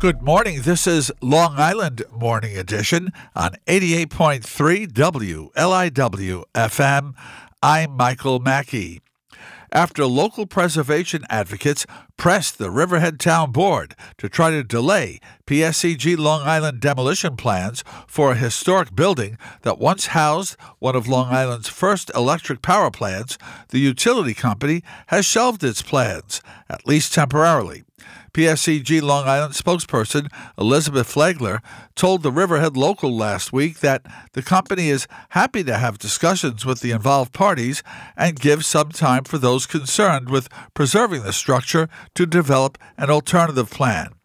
Good morning. This is Long Island Morning Edition on 88.3 WLIW FM. I'm Michael Mackey. After local preservation advocates pressed the Riverhead Town Board to try to delay PSEG Long Island demolition plans for a historic building that once housed one of Long Island's first electric power plants, the utility company has shelved its plans, at least temporarily. PSEG Long Island spokesperson Elizabeth Flagler told the Riverhead Local last week that the company is happy to have discussions with the involved parties and give some time for those concerned with preserving the structure to develop an alternative plan.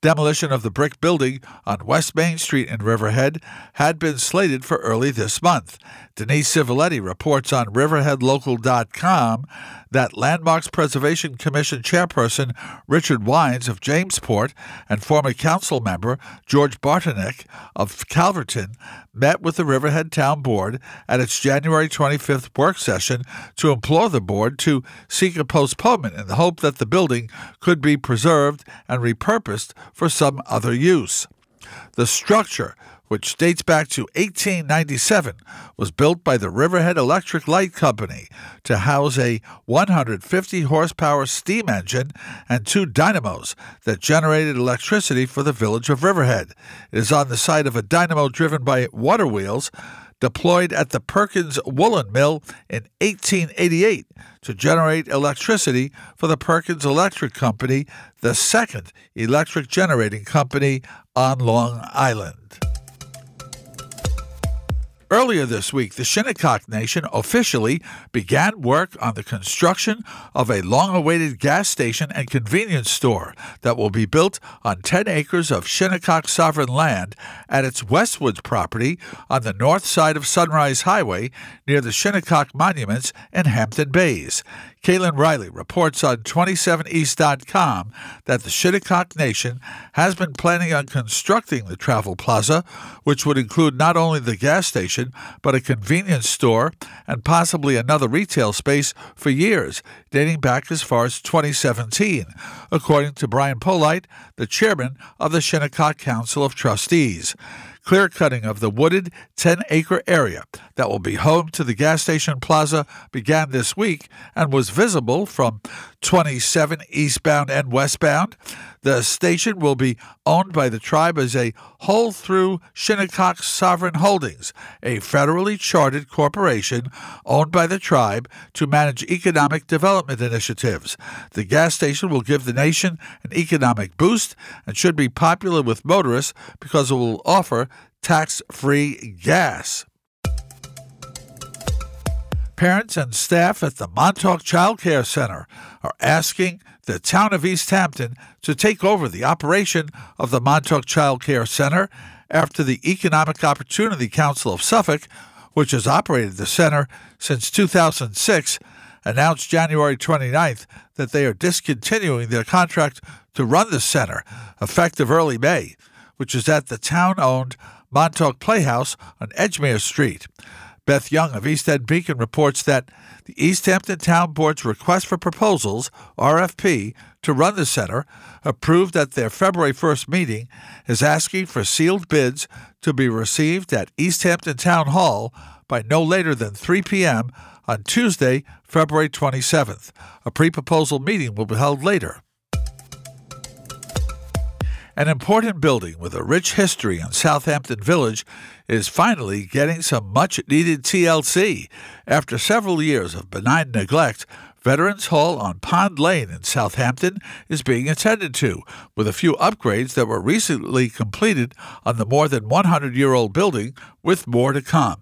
Demolition of the brick building on West Main Street in Riverhead had been slated for early this month. Denise Civiletti reports on RiverheadLocal.com that Landmarks Preservation Commission chairperson Richard Wines of Jamesport and former council member George Bartunek of Calverton met with the Riverhead Town Board at its January 25th work session to implore the board to seek a postponement in the hope that the building could be preserved and repurposed for some other use. The structure which dates back to 1897, was built by the Riverhead Electric Light Company to house a 150 horsepower steam engine and two dynamos that generated electricity for the village of Riverhead. It is on the site of a dynamo driven by water wheels deployed at the Perkins Woolen Mill in 1888 to generate electricity for the Perkins Electric Company, the second electric generating company on Long Island. Earlier this week, the Shinnecock Nation officially began work on the construction of a long awaited gas station and convenience store that will be built on 10 acres of Shinnecock sovereign land at its Westwoods property on the north side of Sunrise Highway near the Shinnecock Monuments in Hampton Bays. Cailin Riley reports on 27east.com that the Shinnecock Nation has been planning on constructing the Travel Plaza, which would include not only the gas station, but a convenience store and possibly another retail space for years, dating back as far as 2017, according to Bryan Polite, the chairman of the Shinnecock Council of Trustees clear cutting of the wooded 10 acre area that will be home to the gas station plaza began this week and was visible from 27 eastbound and westbound. The station will be owned by the tribe as a whole through Shinnecock Sovereign Holdings, a federally chartered corporation owned by the tribe to manage economic development initiatives. The gas station will give the nation an economic boost and should be popular with motorists because it will offer tax free gas. Parents and staff at the Montauk Child Care Center are asking the town of East Hampton to take over the operation of the Montauk Child Care Center after the Economic Opportunity Council of Suffolk, which has operated the center since 2006, announced January 29th that they are discontinuing their contract to run the center effective early May, which is at the town owned Montauk Playhouse on Edgemere Street. Beth Young of East End Beacon reports that the East Hampton Town Board's request for proposals, RFP, to run the center, approved at their February 1st meeting, is asking for sealed bids to be received at East Hampton Town Hall by no later than 3 p.m. on Tuesday, February 27th. A pre proposal meeting will be held later. An important building with a rich history in Southampton Village is finally getting some much needed TLC. After several years of benign neglect, Veterans Hall on Pond Lane in Southampton is being attended to, with a few upgrades that were recently completed on the more than 100 year old building, with more to come.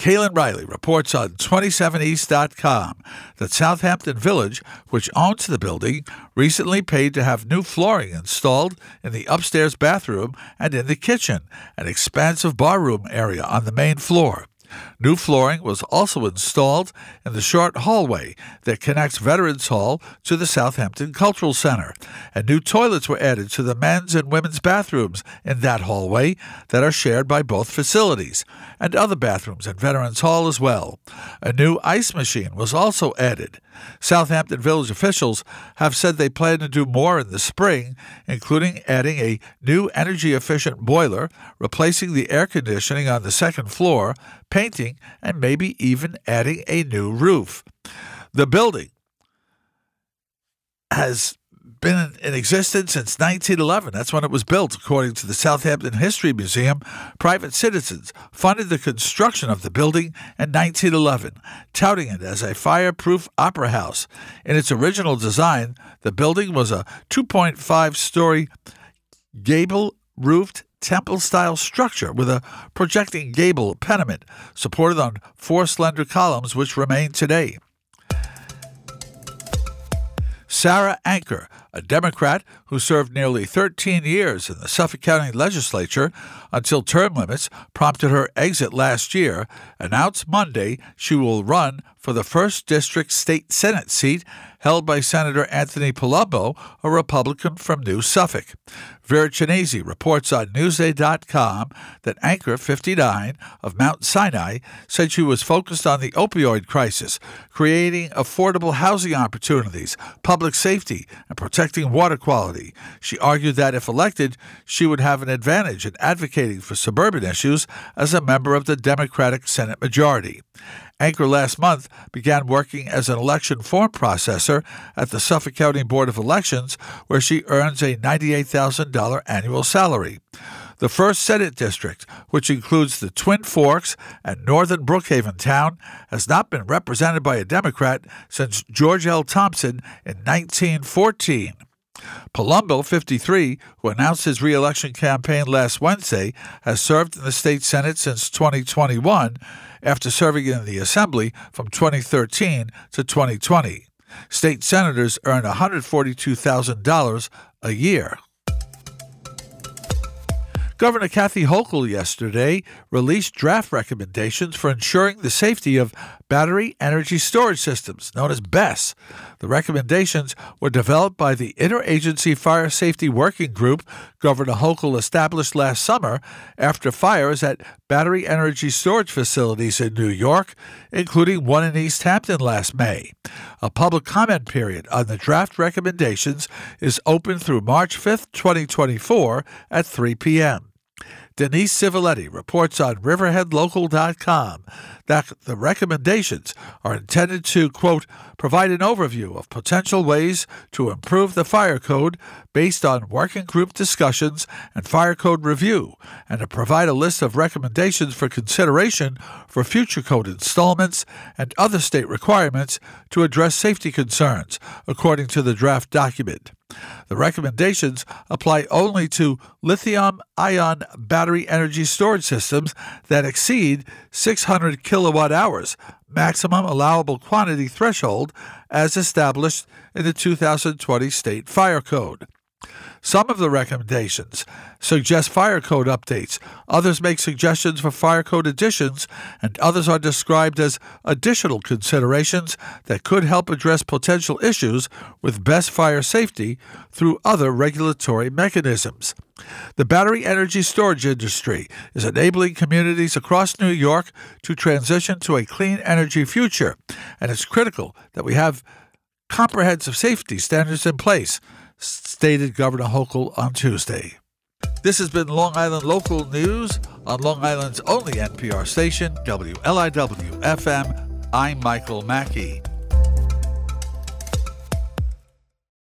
Cailin Riley reports on 27east.com that Southampton Village, which owns the building, recently paid to have new flooring installed in the upstairs bathroom and in the kitchen, an expansive barroom area on the main floor. New flooring was also installed in the short hallway that connects Veterans Hall to the Southampton Cultural Center, and new toilets were added to the men's and women's bathrooms in that hallway that are shared by both facilities, and other bathrooms at Veterans Hall as well. A new ice machine was also added. Southampton Village officials have said they plan to do more in the spring, including adding a new energy efficient boiler, replacing the air conditioning on the second floor, painting, and maybe even adding a new roof. The building has been in existence since 1911. That's when it was built, according to the Southampton History Museum. Private citizens funded the construction of the building in 1911, touting it as a fireproof opera house. In its original design, the building was a 2.5 story gable roofed temple style structure with a projecting gable pediment supported on four slender columns, which remain today. Sarah Anker, a Democrat who served nearly 13 years in the Suffolk County legislature until term limits prompted her exit last year, announced Monday she will run for the 1st District State Senate seat held by Senator Anthony Palumbo, a Republican from New Suffolk. Vera reports on Newsday.com that Anker 59 of Mount Sinai said she was focused on the opioid crisis, creating affordable housing opportunities, public safety, and protecting water quality. She argued that if elected, she would have an advantage in advocating for suburban issues as a member of the Democratic Senate majority. Anker last month began working as an election form processor at the Suffolk County Board of Elections, where she earns a $98,000 annual salary. The 1st Senate District, which includes the Twin Forks and northern Brookhaven town, has not been represented by a Democrat since George L. Thompson in 1914. Palumbo, 53, who announced his reelection campaign last Wednesday, has served in the state Senate since 2021 after serving in the Assembly from 2013 to 2020. State senators earn $142,000 a year. Governor Kathy Hochul yesterday released draft recommendations for ensuring the safety of battery energy storage systems, known as BESS. The recommendations were developed by the Interagency Fire Safety Working Group Governor Hochul established last summer after fires at battery energy storage facilities in New York, including one in East Hampton last May. A public comment period on the draft recommendations is open through March 5, 2024 at 3 p.m. Denise Civiletti reports on RiverheadLocal.com that the recommendations are intended to, quote, provide an overview of potential ways to improve the fire code based on working group discussions and fire code review, and to provide a list of recommendations for consideration for future code installments and other state requirements to address safety concerns, according to the draft document. The recommendations apply only to lithium ion battery energy storage systems that exceed 600 kilowatt hours, maximum allowable quantity threshold as established in the 2020 State Fire Code. Some of the recommendations suggest fire code updates, others make suggestions for fire code additions, and others are described as additional considerations that could help address potential issues with BESS fire safety through other regulatory mechanisms. The battery energy storage industry is enabling communities across New York to transition to a clean energy future, and it's critical that we have comprehensive safety standards in place stated Governor Hochul on Tuesday. This has been Long Island Local News on Long Island's only NPR station, WLIW FM. I'm Michael Mackey.